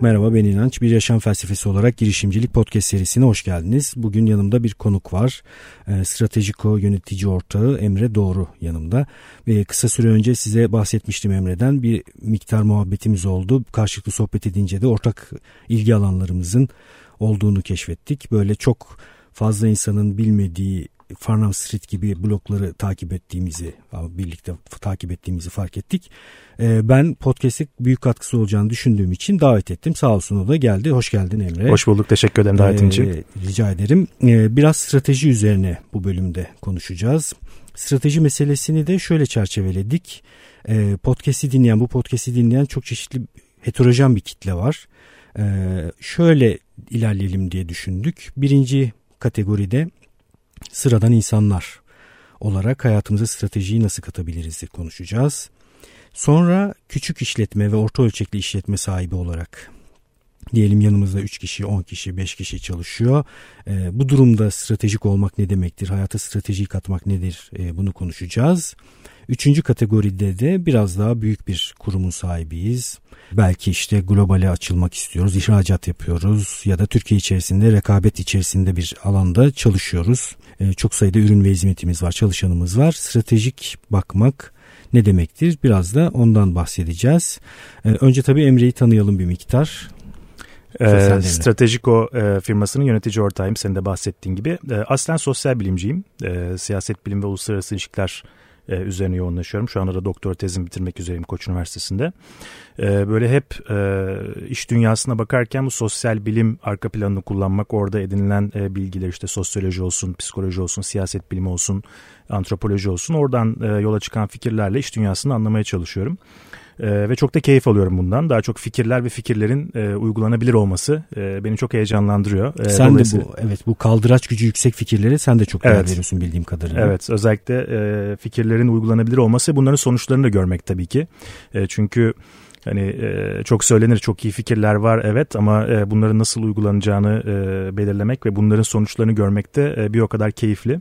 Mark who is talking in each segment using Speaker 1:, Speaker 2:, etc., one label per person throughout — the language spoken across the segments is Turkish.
Speaker 1: Merhaba ben İnanç. Bir Yaşam Felsefesi olarak girişimcilik podcast serisine hoş geldiniz. Bugün yanımda bir konuk var. E, Stratejiko yönetici ortağı Emre Doğru yanımda. E, kısa süre önce size bahsetmiştim Emre'den. Bir miktar muhabbetimiz oldu. Karşılıklı sohbet edince de ortak ilgi alanlarımızın olduğunu keşfettik. Böyle çok fazla insanın bilmediği Farnham Street gibi blokları takip ettiğimizi, birlikte takip ettiğimizi fark ettik. Ee, ben podcast'e büyük katkısı olacağını düşündüğüm için davet ettim. Sağ olsun o da geldi. Hoş geldin Emre.
Speaker 2: Hoş bulduk. Teşekkür ederim davetin ee, için.
Speaker 1: Rica ederim. Ee, biraz strateji üzerine bu bölümde konuşacağız. Strateji meselesini de şöyle çerçeveledik. Podcast'i dinleyen, bu podcast'i dinleyen çok çeşitli heterojen bir kitle var. Şöyle ilerleyelim diye düşündük. Birinci kategoride sıradan insanlar olarak hayatımıza stratejiyi nasıl katabiliriz diye konuşacağız. Sonra küçük işletme ve orta ölçekli işletme sahibi olarak diyelim yanımızda 3 kişi, 10 kişi, 5 kişi çalışıyor. E, bu durumda stratejik olmak ne demektir? Hayata strateji katmak nedir? E, bunu konuşacağız. Üçüncü kategoride de biraz daha büyük bir kurumun sahibiyiz. Belki işte globale açılmak istiyoruz, ihracat yapıyoruz ya da Türkiye içerisinde rekabet içerisinde bir alanda çalışıyoruz. Ee, çok sayıda ürün ve hizmetimiz var, çalışanımız var. Stratejik bakmak ne demektir? Biraz da ondan bahsedeceğiz. Ee, önce tabii Emre'yi tanıyalım bir miktar.
Speaker 2: E, Stratejiko e, firmasının yönetici ortağıyım senin de bahsettiğin gibi. E, aslen sosyal bilimciyim. E, siyaset bilim ve uluslararası ilişkiler e, üzerine yoğunlaşıyorum. Şu anda da doktor tezimi bitirmek üzereyim Koç Üniversitesi'nde. E, böyle hep e, iş dünyasına bakarken bu sosyal bilim arka planını kullanmak, orada edinilen bilgiler işte sosyoloji olsun, psikoloji olsun, siyaset bilimi olsun, antropoloji olsun oradan yola çıkan fikirlerle iş dünyasını anlamaya çalışıyorum. E, ve çok da keyif alıyorum bundan. Daha çok fikirler ve fikirlerin e, uygulanabilir olması e, beni çok heyecanlandırıyor.
Speaker 1: E, sen de bu evet bu kaldıraç gücü yüksek fikirlere sen de çok değer evet. veriyorsun bildiğim kadarıyla.
Speaker 2: Evet özellikle e, fikirlerin uygulanabilir olması bunların sonuçlarını da görmek tabii ki. E, çünkü Hani e, çok söylenir çok iyi fikirler var evet ama e, bunların nasıl uygulanacağını e, belirlemek ve bunların sonuçlarını görmek de e, bir o kadar keyifli.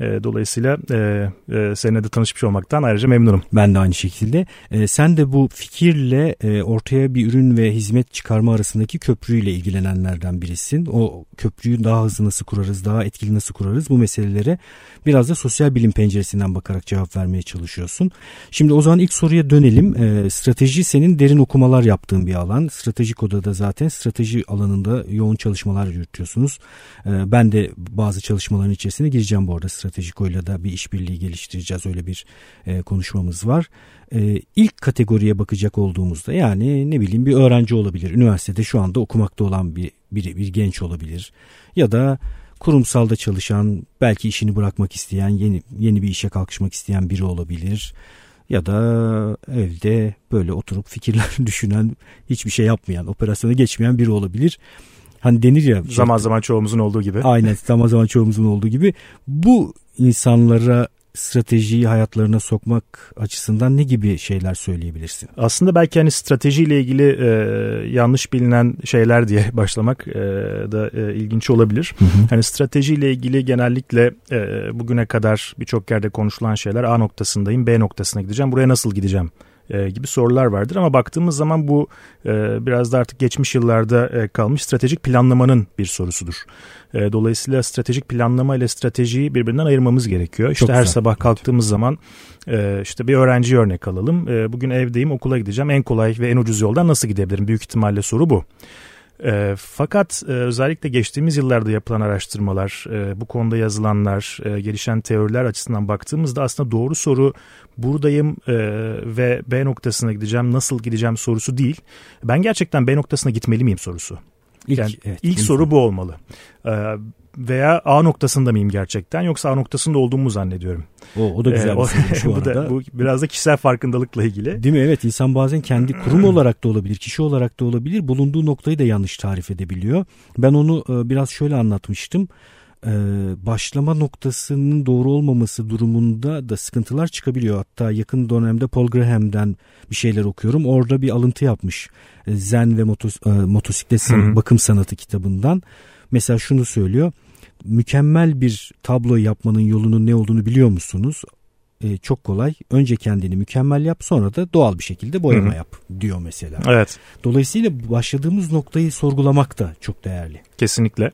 Speaker 2: E, dolayısıyla e, e, seninle de tanışmış olmaktan ayrıca memnunum.
Speaker 1: Ben de aynı şekilde. E, sen de bu fikirle e, ortaya bir ürün ve hizmet çıkarma arasındaki köprüyle ilgilenenlerden birisin. O köprüyü daha hızlı nasıl kurarız, daha etkili nasıl kurarız bu meselelere biraz da sosyal bilim penceresinden bakarak cevap vermeye çalışıyorsun. Şimdi o zaman ilk soruya dönelim. E, strateji senin derin okumalar yaptığın bir alan. Stratejik odada zaten strateji alanında yoğun çalışmalar yürütüyorsunuz. E, ben de bazı çalışmaların içerisine gireceğim bu arada Stratejiko'yla da bir işbirliği geliştireceğiz. Öyle bir e, konuşmamız var. E, ilk kategoriye bakacak olduğumuzda yani ne bileyim bir öğrenci olabilir. Üniversitede şu anda okumakta olan bir, bir, bir genç olabilir. Ya da kurumsalda çalışan, belki işini bırakmak isteyen, yeni yeni bir işe kalkışmak isteyen biri olabilir. Ya da evde böyle oturup fikirler düşünen, hiçbir şey yapmayan, operasyona geçmeyen biri olabilir. Hani denir ya.
Speaker 2: Zaman şey, zaman çoğumuzun olduğu gibi.
Speaker 1: Aynen zaman zaman çoğumuzun olduğu gibi. Bu insanlara stratejiyi hayatlarına sokmak açısından ne gibi şeyler söyleyebilirsin?
Speaker 2: Aslında belki hani stratejiyle ilgili e, yanlış bilinen şeyler diye başlamak e, da e, ilginç olabilir. Hı hı. Hani stratejiyle ilgili genellikle e, bugüne kadar birçok yerde konuşulan şeyler A noktasındayım, B noktasına gideceğim, buraya nasıl gideceğim e, gibi sorular vardır. Ama baktığımız zaman bu e, biraz da artık geçmiş yıllarda e, kalmış stratejik planlamanın bir sorusudur. E, dolayısıyla stratejik planlama ile stratejiyi birbirinden ayırmamız gerekiyor. İşte Çok her güzel. sabah kalktığımız zaman e, işte bir öğrenci örnek alalım. E, bugün evdeyim okula gideceğim. En kolay ve en ucuz yoldan nasıl gidebilirim? Büyük ihtimalle soru bu. E, fakat e, özellikle geçtiğimiz yıllarda yapılan araştırmalar, e, bu konuda yazılanlar, e, gelişen teoriler açısından baktığımızda aslında doğru soru buradayım e, ve B noktasına gideceğim, nasıl gideceğim sorusu değil. Ben gerçekten B noktasına gitmeli miyim sorusu. İlk, yani evet, ilk soru bu olmalı. Ee, veya A noktasında mıyım gerçekten yoksa A noktasında olduğumu zannediyorum.
Speaker 1: O, o da güzel ee, bir soru şu
Speaker 2: bu Da, bu biraz da kişisel farkındalıkla ilgili.
Speaker 1: Değil mi? Evet insan bazen kendi kurum olarak da olabilir, kişi olarak da olabilir. Bulunduğu noktayı da yanlış tarif edebiliyor. Ben onu e, biraz şöyle anlatmıştım e, başlama noktasının doğru olmaması durumunda da sıkıntılar çıkabiliyor. Hatta yakın dönemde Paul Graham'den bir şeyler okuyorum. Orada bir alıntı yapmış. E, Zen ve motos, e, motosiklet bakım sanatı kitabından. Mesela şunu söylüyor. Mükemmel bir tablo yapmanın yolunun ne olduğunu biliyor musunuz? e, çok kolay. Önce kendini mükemmel yap sonra da doğal bir şekilde boyama Hı-hı. yap diyor mesela.
Speaker 2: Evet.
Speaker 1: Dolayısıyla başladığımız noktayı sorgulamak da çok değerli.
Speaker 2: Kesinlikle.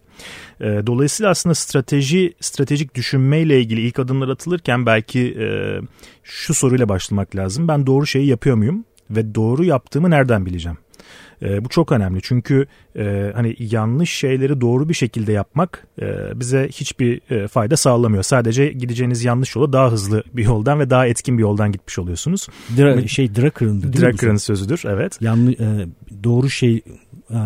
Speaker 2: E, dolayısıyla aslında strateji, stratejik düşünmeyle ilgili ilk adımlar atılırken belki e, şu soruyla başlamak lazım. Ben doğru şeyi yapıyor muyum? Ve doğru yaptığımı nereden bileceğim? E, bu çok önemli çünkü e, hani yanlış şeyleri doğru bir şekilde yapmak e, bize hiçbir e, fayda sağlamıyor. Sadece gideceğiniz yanlış yola daha hızlı bir yoldan ve daha etkin bir yoldan gitmiş oluyorsunuz.
Speaker 1: Dra şey Drucker'ın
Speaker 2: Drucker'ın sözüdür evet.
Speaker 1: Yanlı, e, doğru şey e,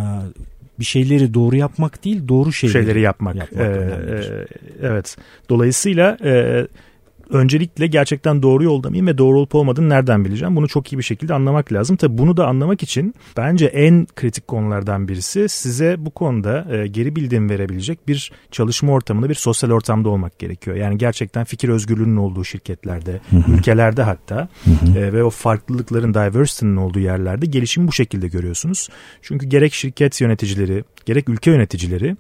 Speaker 1: bir şeyleri doğru yapmak değil doğru şeyleri,
Speaker 2: şeyleri yapmak. yapmak ee, evet. Dolayısıyla e, öncelikle gerçekten doğru yolda mıyım ve doğru olup olmadığını nereden bileceğim? Bunu çok iyi bir şekilde anlamak lazım. Tabi bunu da anlamak için bence en kritik konulardan birisi size bu konuda e, geri bildirim verebilecek bir çalışma ortamında bir sosyal ortamda olmak gerekiyor. Yani gerçekten fikir özgürlüğünün olduğu şirketlerde, ülkelerde hatta e, ve o farklılıkların diversity'nin olduğu yerlerde gelişimi bu şekilde görüyorsunuz. Çünkü gerek şirket yöneticileri, gerek ülke yöneticileri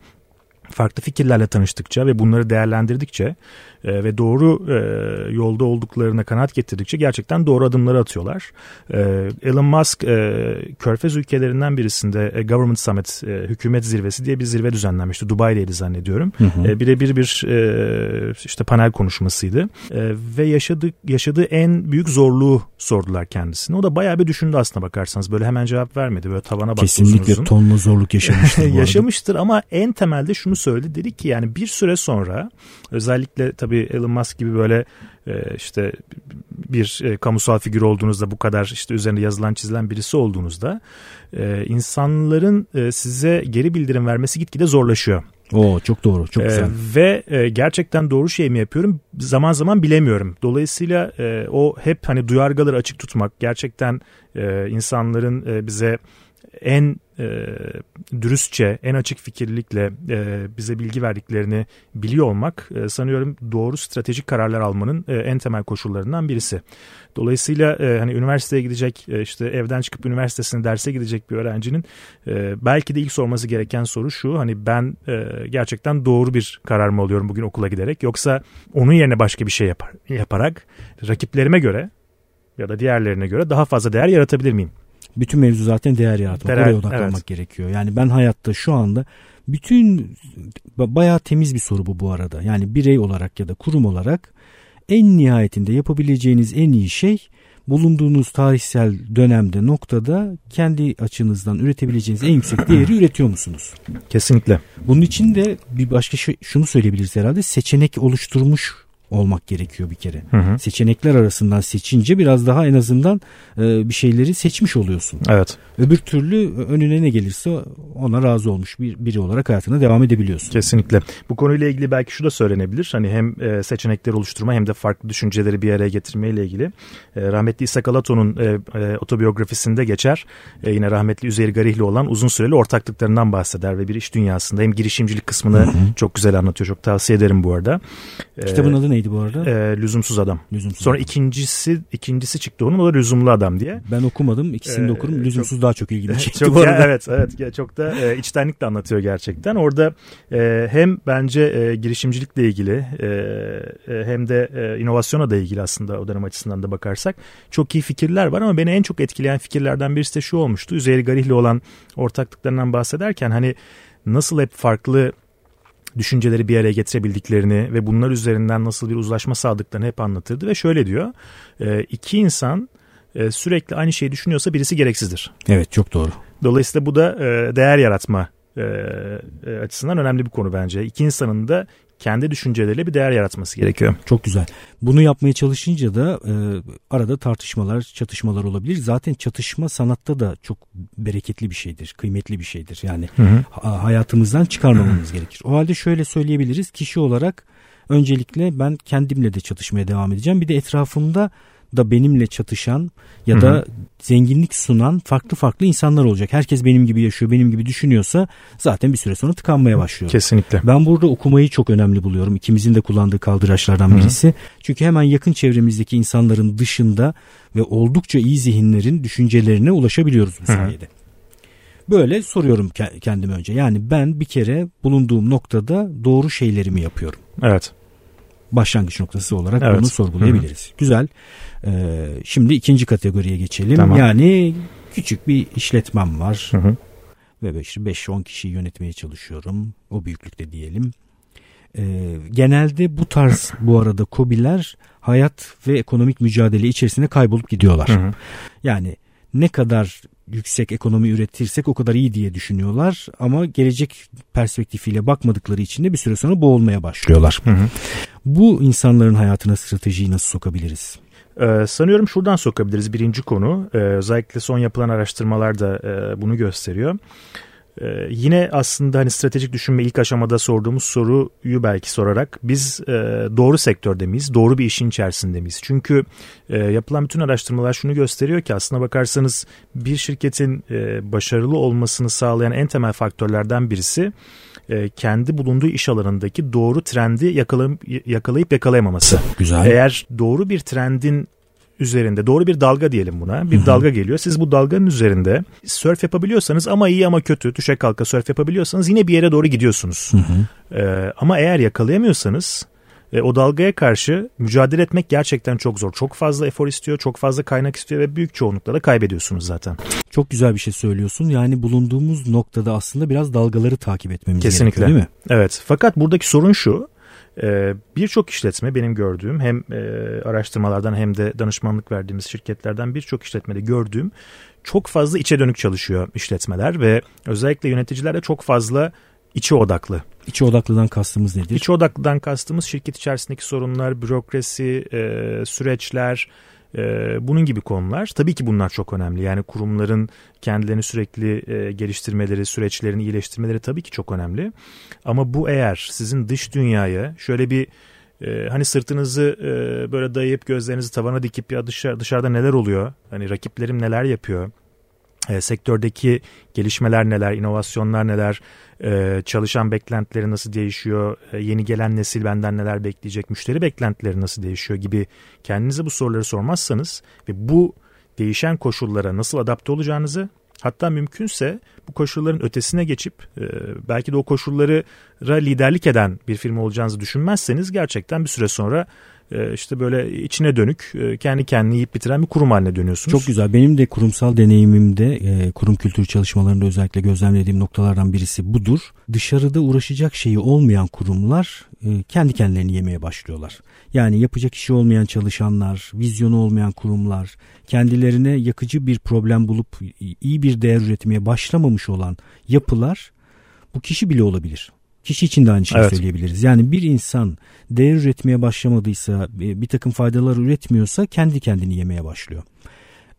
Speaker 2: farklı fikirlerle tanıştıkça ve bunları değerlendirdikçe e, ve doğru e, yolda olduklarına kanaat getirdikçe gerçekten doğru adımları atıyorlar. E, Elon Musk e, Körfez ülkelerinden birisinde e, Government Summit e, hükümet zirvesi diye bir zirve düzenlenmişti. Dubai'deydi zannediyorum. E, birebir bir e, işte panel konuşmasıydı e, ve yaşadığı yaşadığı en büyük zorluğu sordular kendisine. O da bayağı bir düşündü aslında bakarsanız. Böyle hemen cevap vermedi. Böyle tavana baktı
Speaker 1: Kesinlikle uzun tonla zorluk yaşamıştır
Speaker 2: Yaşamıştır ama en temelde şunu söyledi. Dedi ki yani bir süre sonra özellikle tabii Elon Musk gibi böyle e, işte bir e, kamusal figür olduğunuzda bu kadar işte üzerinde yazılan çizilen birisi olduğunuzda e, insanların size geri bildirim vermesi gitgide zorlaşıyor.
Speaker 1: Oo çok doğru, çok güzel. Ee,
Speaker 2: ve e, gerçekten doğru şey mi yapıyorum? Zaman zaman bilemiyorum. Dolayısıyla e, o hep hani duyargaları açık tutmak, gerçekten e, insanların e, bize en e, dürüstçe, en açık fikirlilikle e, bize bilgi verdiklerini biliyor olmak e, sanıyorum doğru stratejik kararlar almanın e, en temel koşullarından birisi. Dolayısıyla e, hani üniversiteye gidecek, e, işte evden çıkıp üniversitesine derse gidecek bir öğrencinin e, belki de ilk sorması gereken soru şu. Hani ben e, gerçekten doğru bir karar mı alıyorum bugün okula giderek yoksa onun yerine başka bir şey yapar, yaparak rakiplerime göre ya da diğerlerine göre daha fazla değer yaratabilir miyim?
Speaker 1: Bütün mevzu zaten değer yaratmak. Değer, Oraya odaklanmak evet. gerekiyor. Yani ben hayatta şu anda bütün bayağı temiz bir soru bu bu arada. Yani birey olarak ya da kurum olarak en nihayetinde yapabileceğiniz en iyi şey bulunduğunuz tarihsel dönemde noktada kendi açınızdan üretebileceğiniz en yüksek değeri üretiyor musunuz?
Speaker 2: Kesinlikle.
Speaker 1: Bunun için de bir başka şey, şunu söyleyebiliriz herhalde seçenek oluşturmuş olmak gerekiyor bir kere. Hı hı. Seçenekler arasından seçince biraz daha en azından e, bir şeyleri seçmiş oluyorsun.
Speaker 2: Evet.
Speaker 1: Öbür türlü önüne ne gelirse ona razı olmuş bir biri olarak hayatına devam edebiliyorsun.
Speaker 2: Kesinlikle. Bu konuyla ilgili belki şu da söylenebilir. Hani hem e, seçenekleri oluşturma hem de farklı düşünceleri bir araya getirme ile ilgili. E, rahmetli İshak Alato'nun e, e, otobiyografisinde geçer. E, yine rahmetli Üzeyir Garihli olan uzun süreli ortaklıklarından bahseder ve bir iş dünyasında hem girişimcilik kısmını hı hı. çok güzel anlatıyor. Çok tavsiye ederim bu arada.
Speaker 1: Kitabın adı ne? Neydi bu arada?
Speaker 2: E, lüzumsuz adam.
Speaker 1: Lüzumsuz
Speaker 2: Sonra adam. ikincisi ikincisi çıktı onun o da lüzumlu adam diye.
Speaker 1: Ben okumadım ikisini ee, de okurum. Lüzumsuz çok, daha çok ilgili çekti çok, bu arada.
Speaker 2: Ya, evet evet çok da e, içtenlikle anlatıyor gerçekten. Orada e, hem bence e, girişimcilikle ilgili e, e, hem de e, inovasyona da ilgili aslında o dönem açısından da bakarsak çok iyi fikirler var ama beni en çok etkileyen fikirlerden birisi de şu olmuştu. Üzeyir Garih'le olan ortaklıklarından bahsederken hani nasıl hep farklı düşünceleri bir araya getirebildiklerini ve bunlar üzerinden nasıl bir uzlaşma sağladıklarını hep anlatırdı ve şöyle diyor. E, iki insan e, sürekli aynı şeyi düşünüyorsa birisi gereksizdir.
Speaker 1: Evet çok doğru.
Speaker 2: Dolayısıyla bu da e, değer yaratma e, açısından önemli bir konu bence. İki insanın da kendi düşünceleriyle bir değer yaratması gerekiyor.
Speaker 1: Çok güzel. Bunu yapmaya çalışınca da e, arada tartışmalar, çatışmalar olabilir. Zaten çatışma sanatta da çok bereketli bir şeydir, kıymetli bir şeydir. Yani hı hı. hayatımızdan çıkarmamamız gerekir. O halde şöyle söyleyebiliriz. Kişi olarak öncelikle ben kendimle de çatışmaya devam edeceğim. Bir de etrafımda da benimle çatışan ya da Hı-hı. zenginlik sunan farklı farklı insanlar olacak. Herkes benim gibi yaşıyor, benim gibi düşünüyorsa zaten bir süre sonra tıkanmaya başlıyor.
Speaker 2: Kesinlikle.
Speaker 1: Ben burada okumayı çok önemli buluyorum. İkimizin de kullandığı kaldıraçlardan birisi. Hı-hı. Çünkü hemen yakın çevremizdeki insanların dışında ve oldukça iyi zihinlerin düşüncelerine ulaşabiliyoruz bu sayede. Hı-hı. Böyle soruyorum kendime önce. Yani ben bir kere bulunduğum noktada doğru şeylerimi yapıyorum.
Speaker 2: Evet.
Speaker 1: Başlangıç noktası olarak evet. bunu sorgulayabiliriz. Hı-hı. Güzel. Ee, şimdi ikinci kategoriye geçelim. Tamam. Yani küçük bir işletmem var. Hı-hı. Ve işte 5-10 kişiyi yönetmeye çalışıyorum. O büyüklükte diyelim. Ee, genelde bu tarz bu arada kobiler hayat ve ekonomik mücadele içerisinde kaybolup gidiyorlar. Hı hı. Yani ne kadar yüksek ekonomi üretirsek o kadar iyi diye düşünüyorlar ama gelecek perspektifiyle bakmadıkları için de bir süre sonra boğulmaya başlıyorlar. Hı hı. Bu insanların hayatına stratejiyi nasıl sokabiliriz?
Speaker 2: Ee, sanıyorum şuradan sokabiliriz birinci konu. Ee, özellikle son yapılan araştırmalar da e, bunu gösteriyor. Ee, yine aslında hani stratejik düşünme ilk aşamada sorduğumuz soruyu belki sorarak biz e, doğru sektörde miyiz? Doğru bir işin içerisinde miyiz? Çünkü e, yapılan bütün araştırmalar şunu gösteriyor ki aslına bakarsanız bir şirketin e, başarılı olmasını sağlayan en temel faktörlerden birisi e, kendi bulunduğu iş alanındaki doğru trendi yakalayıp, yakalayıp yakalayamaması.
Speaker 1: Güzel.
Speaker 2: Eğer doğru bir trendin üzerinde doğru bir dalga diyelim buna. Bir Hı-hı. dalga geliyor. Siz bu dalganın üzerinde surf yapabiliyorsanız ama iyi ama kötü düşe kalka surf yapabiliyorsanız yine bir yere doğru gidiyorsunuz. Ee, ama eğer yakalayamıyorsanız e, o dalgaya karşı mücadele etmek gerçekten çok zor. Çok fazla efor istiyor, çok fazla kaynak istiyor ve büyük çoğunlukla da kaybediyorsunuz zaten.
Speaker 1: Çok güzel bir şey söylüyorsun. Yani bulunduğumuz noktada aslında biraz dalgaları takip etmemiz Kesinlikle. gerekiyor değil mi?
Speaker 2: Evet. Fakat buradaki sorun şu. Ee, birçok işletme benim gördüğüm hem e, araştırmalardan hem de danışmanlık verdiğimiz şirketlerden birçok işletmede gördüğüm çok fazla içe dönük çalışıyor işletmeler ve özellikle yöneticiler de çok fazla içe odaklı.
Speaker 1: İçe odaklıdan kastımız nedir?
Speaker 2: İçe odaklıdan kastımız şirket içerisindeki sorunlar, bürokrasi, e, süreçler, bunun gibi konular tabii ki bunlar çok önemli. Yani kurumların kendilerini sürekli e, geliştirmeleri, süreçlerini iyileştirmeleri tabii ki çok önemli. Ama bu eğer sizin dış dünyaya şöyle bir e, hani sırtınızı e, böyle dayayıp gözlerinizi tavana dikip ya dışarı, dışarıda neler oluyor? Hani rakiplerim neler yapıyor? E, sektördeki gelişmeler neler, inovasyonlar neler, e, çalışan beklentileri nasıl değişiyor, e, yeni gelen nesil benden neler bekleyecek, müşteri beklentileri nasıl değişiyor gibi kendinize bu soruları sormazsanız ve bu değişen koşullara nasıl adapte olacağınızı hatta mümkünse bu koşulların ötesine geçip e, belki de o koşullara liderlik eden bir firma olacağınızı düşünmezseniz gerçekten bir süre sonra e, işte böyle içine dönük e, kendi kendini yiyip bitiren bir kurum haline dönüyorsunuz.
Speaker 1: Çok güzel. Benim de kurumsal deneyimimde e, kurum kültürü çalışmalarında özellikle gözlemlediğim noktalardan birisi budur. Dışarıda uğraşacak şeyi olmayan kurumlar kendi kendilerini yemeye başlıyorlar. Yani yapacak işi olmayan çalışanlar, vizyonu olmayan kurumlar, kendilerine yakıcı bir problem bulup iyi bir değer üretmeye başlamamış olan yapılar bu kişi bile olabilir. Kişi için de aynı şeyi evet. söyleyebiliriz. Yani bir insan değer üretmeye başlamadıysa, bir takım faydalar üretmiyorsa kendi kendini yemeye başlıyor.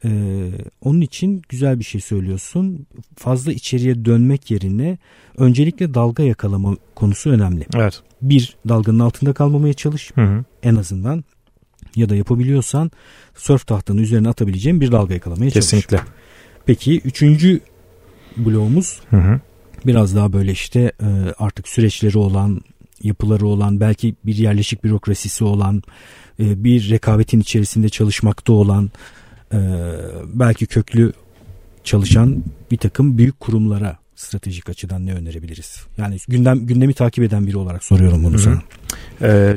Speaker 1: Ee, onun için güzel bir şey söylüyorsun. Fazla içeriye dönmek yerine öncelikle dalga yakalama konusu önemli.
Speaker 2: Evet.
Speaker 1: Bir dalganın altında kalmamaya çalış. Hı hı. En azından ya da yapabiliyorsan surf tahtanın üzerine atabileceğin bir dalga yakalamaya çalış.
Speaker 2: Kesinlikle.
Speaker 1: Peki üçüncü bloğumuz hı hı biraz daha böyle işte e, artık süreçleri olan, yapıları olan, belki bir yerleşik bürokrasisi olan, e, bir rekabetin içerisinde çalışmakta olan, e, belki köklü çalışan bir takım büyük kurumlara stratejik açıdan ne önerebiliriz? Yani gündem gündemi takip eden biri olarak soruyorum bunu sana.
Speaker 2: Ee,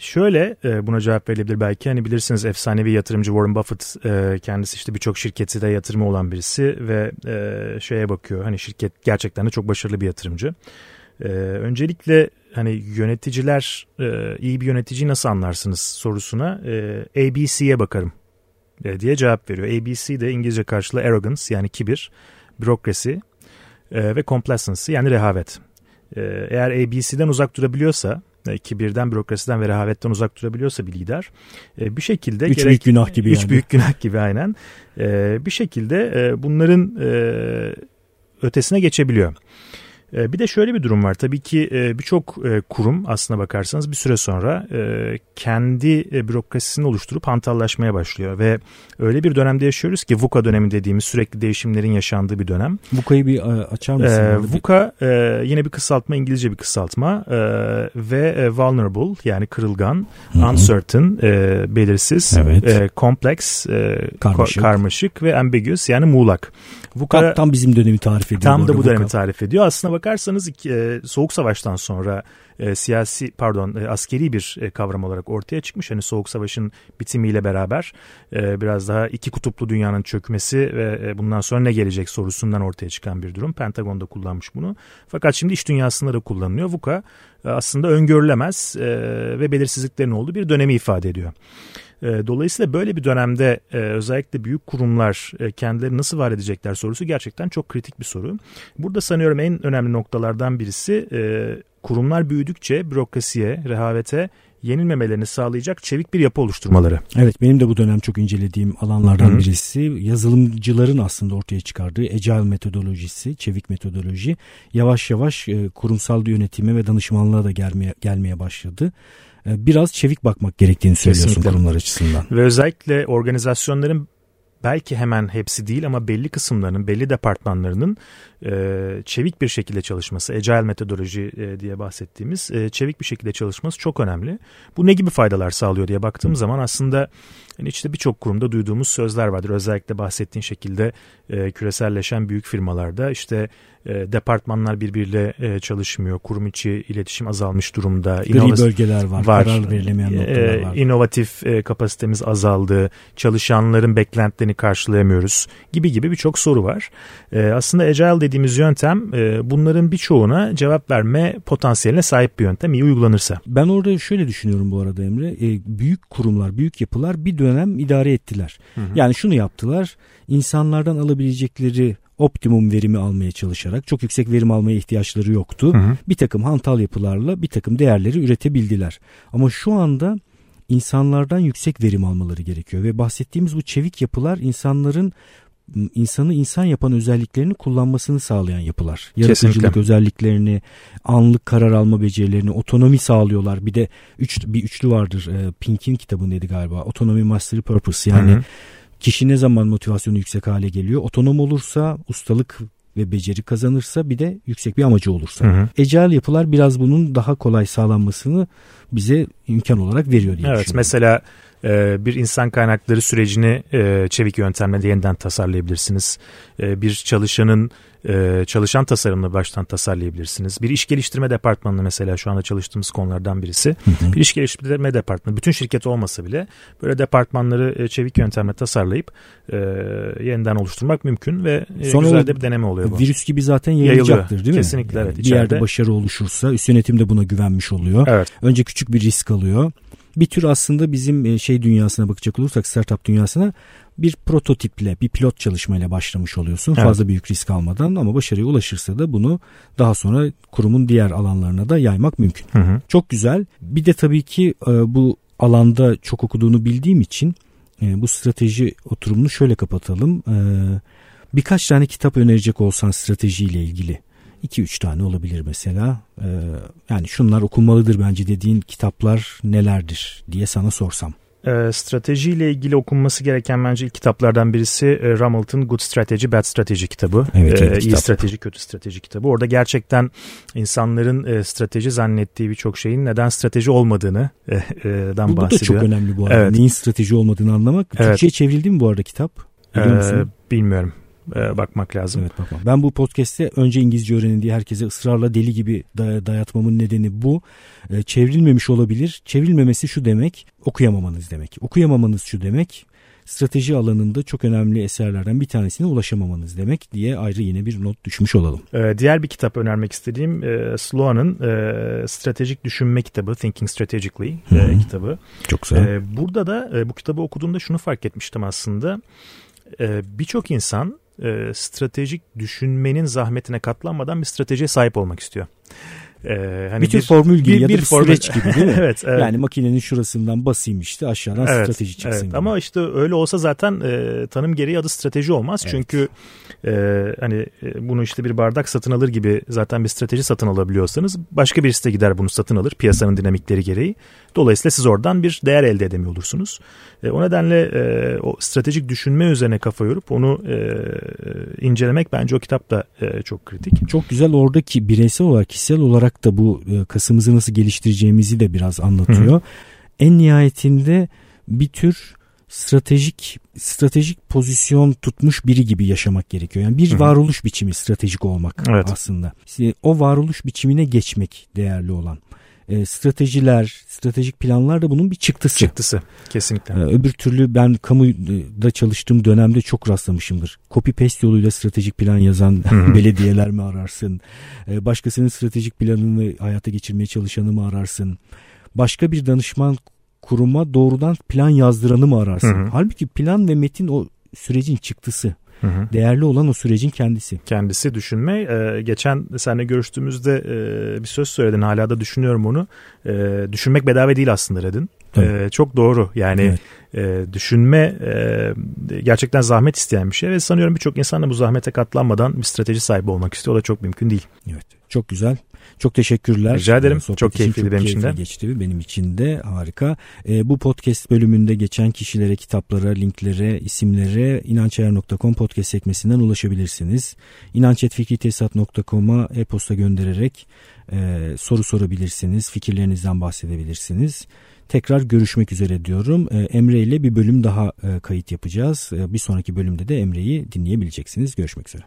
Speaker 2: Şöyle e, buna cevap verilebilir belki. Hani bilirsiniz efsanevi yatırımcı Warren Buffett e, kendisi işte birçok şirketi de yatırımı olan birisi ve e, şeye bakıyor. Hani şirket gerçekten de çok başarılı bir yatırımcı. E, öncelikle hani yöneticiler e, iyi bir yöneticiyi nasıl anlarsınız sorusuna e, ABC'ye bakarım e, diye cevap veriyor. ABC de İngilizce karşılığı arrogance yani kibir, bürokrasi e, ve complacency yani rehavet. E, eğer ABC'den uzak durabiliyorsa kibirden, bürokrasiden ve rehavetten uzak durabiliyorsa bir lider e, bir şekilde
Speaker 1: üç gerek, büyük günah gibi
Speaker 2: üç yani. büyük günah gibi aynen e, bir şekilde e, bunların ötesine geçebiliyor. Ee, bir de şöyle bir durum var. Tabii ki e, birçok e, kurum aslına bakarsanız bir süre sonra e, kendi bürokrasisini oluşturup hantallaşmaya başlıyor ve öyle bir dönemde yaşıyoruz ki VUCA dönemi dediğimiz sürekli değişimlerin yaşandığı bir dönem.
Speaker 1: VUCA'yı bir açar mısın?
Speaker 2: Ee, VUCA yine bir kısaltma, İngilizce bir kısaltma ve vulnerable yani kırılgan, Hı-hı. uncertain, belirsiz, evet. complex, karmaşık. karmaşık ve ambiguous yani muğlak.
Speaker 1: VUCA tam, bizim dönemi tarif ediyor.
Speaker 2: Tam da bu dönemi tarif ediyor. Aslına bakarsanız e, Soğuk Savaş'tan sonra e, siyasi pardon e, askeri bir e, kavram olarak ortaya çıkmış. Hani Soğuk Savaş'ın bitimiyle beraber e, biraz daha iki kutuplu dünyanın çökmesi ve e, bundan sonra ne gelecek sorusundan ortaya çıkan bir durum. Pentagon da kullanmış bunu. Fakat şimdi iş dünyasında da kullanılıyor. VUCA aslında öngörülemez e, ve belirsizliklerin olduğu bir dönemi ifade ediyor. E, dolayısıyla böyle bir dönemde e, özellikle büyük kurumlar e, kendileri nasıl var edecekler sorusu gerçekten çok kritik bir soru. Burada sanıyorum en önemli noktalardan birisi kurumlar büyüdükçe bürokrasiye, rehavete yenilmemelerini sağlayacak çevik bir yapı oluşturmaları.
Speaker 1: Evet benim de bu dönem çok incelediğim alanlardan Hı-hı. birisi yazılımcıların aslında ortaya çıkardığı agile metodolojisi, çevik metodoloji yavaş yavaş kurumsal yönetime ve danışmanlığa da gelmeye, gelmeye başladı. E, biraz çevik bakmak gerektiğini söylüyorsun Kesinlikle. kurumlar açısından.
Speaker 2: Ve özellikle organizasyonların belki hemen hepsi değil ama belli kısımlarının, belli departmanlarının e, çevik bir şekilde çalışması, agile metodoloji e, diye bahsettiğimiz e, çevik bir şekilde çalışması çok önemli. Bu ne gibi faydalar sağlıyor diye baktığım zaman aslında yani işte birçok kurumda duyduğumuz sözler vardır. Özellikle bahsettiğin şekilde e, küreselleşen büyük firmalarda işte e, departmanlar birbiriyle e, çalışmıyor. Kurum içi iletişim azalmış durumda.
Speaker 1: Gri İnovas- bölgeler var, var. Karar verilemeyen noktalar e, var.
Speaker 2: İnovatif e, kapasitemiz azaldı. Çalışanların beklentilerini karşılayamıyoruz gibi gibi birçok soru var. E, aslında Agile dediğimiz yöntem e, bunların birçoğuna cevap verme potansiyeline sahip bir yöntem iyi uygulanırsa.
Speaker 1: Ben orada şöyle düşünüyorum bu arada Emre. E, büyük kurumlar, büyük yapılar bir dönem idare ettiler. Hı hı. Yani şunu yaptılar. İnsanlardan alabilecekleri optimum verimi almaya çalışarak çok yüksek verim almaya ihtiyaçları yoktu. Hı hı. Bir takım hantal yapılarla bir takım değerleri üretebildiler. Ama şu anda insanlardan yüksek verim almaları gerekiyor ve bahsettiğimiz bu çevik yapılar insanların insanı insan yapan özelliklerini kullanmasını sağlayan yapılar. Yaratıcılık Kesinlikle. özelliklerini, anlık karar alma becerilerini, otonomi sağlıyorlar. Bir de üç, bir üçlü vardır. E, Pink'in kitabındaydı galiba. Otonomi Mastery Purpose yani hı hı. kişi ne zaman motivasyonu yüksek hale geliyor? Otonom olursa, ustalık ve beceri kazanırsa bir de yüksek bir amacı olursa. Hı hı. Ecel yapılar biraz bunun daha kolay sağlanmasını bize imkan olarak veriyor diye
Speaker 2: Evet mesela e, bir insan kaynakları sürecini e, çevik yöntemle yeniden tasarlayabilirsiniz. E, bir çalışanın e, çalışan tasarımını baştan tasarlayabilirsiniz. Bir iş geliştirme departmanı mesela şu anda çalıştığımız konulardan birisi. Hı hı. Bir iş geliştirme departmanı bütün şirket olmasa bile böyle departmanları e, çevik yöntemle tasarlayıp e, yeniden oluşturmak mümkün ve e, Sonra güzel de bir deneme oluyor bu.
Speaker 1: Virüs gibi zaten yayılacaktır değil mi?
Speaker 2: Kesinlikle
Speaker 1: yani
Speaker 2: evet.
Speaker 1: Bir yerde başarı oluşursa üst yönetim de buna güvenmiş oluyor. Evet. Önce küçük bir risk alıyor bir tür aslında bizim e, şey dünyasına bakacak olursak startup dünyasına bir prototiple, bir pilot çalışmayla başlamış oluyorsun. Evet. Fazla büyük risk almadan ama başarıya ulaşırsa da bunu daha sonra kurumun diğer alanlarına da yaymak mümkün. Hı hı. Çok güzel. Bir de tabii ki e, bu alanda çok okuduğunu bildiğim için e, bu strateji oturumunu şöyle kapatalım. Birkaç tane kitap önerecek olsan stratejiyle ilgili 2-3 tane olabilir mesela. Ee, yani şunlar okunmalıdır bence dediğin kitaplar nelerdir diye sana sorsam.
Speaker 2: E, stratejiyle ilgili okunması gereken bence ilk kitaplardan birisi e, Rummelt'ın Good Strategy, Bad Strategy kitabı. Evet, evet, e, iyi strateji, kötü strateji kitabı. Orada gerçekten insanların e, strateji zannettiği birçok şeyin neden strateji olmadığını e, e, dan bu, bahsediyor.
Speaker 1: Bu da çok önemli bu arada. Evet. Neyin strateji olmadığını anlamak. Evet. Türkçe'ye çevrildi mi bu arada kitap?
Speaker 2: Biliyor ee, Bilmiyorum e, bakmak lazım.
Speaker 1: Evet bakmak. Ben bu podcast'te önce İngilizce öğrenin diye herkese ısrarla deli gibi day- dayatmamın nedeni bu. E, çevrilmemiş olabilir. Çevrilmemesi şu demek okuyamamanız demek. Okuyamamanız şu demek strateji alanında çok önemli eserlerden bir tanesine ulaşamamanız demek diye ayrı yine bir not düşmüş olalım.
Speaker 2: Ee, diğer bir kitap önermek istediğim e, Sloan'ın e, Stratejik Düşünme kitabı Thinking Strategically e, kitabı.
Speaker 1: Çok güzel. E,
Speaker 2: burada da e, bu kitabı okuduğumda şunu fark etmiştim aslında. E, Birçok insan e, stratejik düşünmenin zahmetine katlanmadan bir stratejiye sahip olmak istiyor.
Speaker 1: Ee, hani bir tür bir, formül gibi bir, ya da bir, bir formül. süreç gibi değil mi? evet, evet. Yani makinenin şurasından basayım işte aşağıdan evet, strateji çıksın. Evet. Gibi.
Speaker 2: Ama işte öyle olsa zaten e, tanım gereği adı strateji olmaz. Evet. Çünkü e, hani e, bunu işte bir bardak satın alır gibi zaten bir strateji satın alabiliyorsanız başka birisi de gider bunu satın alır piyasanın dinamikleri gereği. Dolayısıyla siz oradan bir değer elde edemiyor olursunuz. E, o nedenle e, o stratejik düşünme üzerine kafa yorup onu e, incelemek bence o kitap da e, çok kritik.
Speaker 1: Çok güzel oradaki bireysel olarak kişisel olarak da bu e, kasımızı nasıl geliştireceğimizi de biraz anlatıyor. Hı hı. En nihayetinde bir tür stratejik stratejik pozisyon tutmuş biri gibi yaşamak gerekiyor. Yani bir Hı-hı. varoluş biçimi stratejik olmak evet. aslında. O varoluş biçimine geçmek değerli olan e, stratejiler, stratejik planlar da bunun bir çıktısı.
Speaker 2: Çıktısı kesinlikle. E,
Speaker 1: öbür türlü ben kamuda çalıştığım dönemde çok rastlamışımdır. Copy paste yoluyla stratejik plan yazan belediyeler mi ararsın? E, başkasının stratejik planını hayata geçirmeye çalışanı mı ararsın? Başka bir danışman kuruma doğrudan plan yazdıranı mı ararsın? Hı hı. Halbuki plan ve metin o sürecin çıktısı. Hı hı. Değerli olan o sürecin kendisi.
Speaker 2: Kendisi düşünme. Ee, geçen seninle görüştüğümüzde e, bir söz söyledin. Hala da düşünüyorum onu. E, düşünmek bedava değil aslında dedin. E, çok doğru. Yani evet. e, düşünme e, gerçekten zahmet isteyen bir şey ve sanıyorum birçok insan da bu zahmete katlanmadan bir strateji sahibi olmak istiyor. O da çok mümkün değil.
Speaker 1: Evet. Çok güzel. Çok teşekkürler.
Speaker 2: Rica ederim. Sohbet çok keyifliydi benim için de.
Speaker 1: geçti benim için de harika. E, bu podcast bölümünde geçen kişilere, kitaplara, linklere, isimlere inançayar.com podcast sekmesinden ulaşabilirsiniz. İnançetfikritesat.com'a e-posta göndererek e, soru sorabilirsiniz, fikirlerinizden bahsedebilirsiniz. Tekrar görüşmek üzere diyorum. E, Emre ile bir bölüm daha e, kayıt yapacağız. E, bir sonraki bölümde de Emre'yi dinleyebileceksiniz. Görüşmek üzere.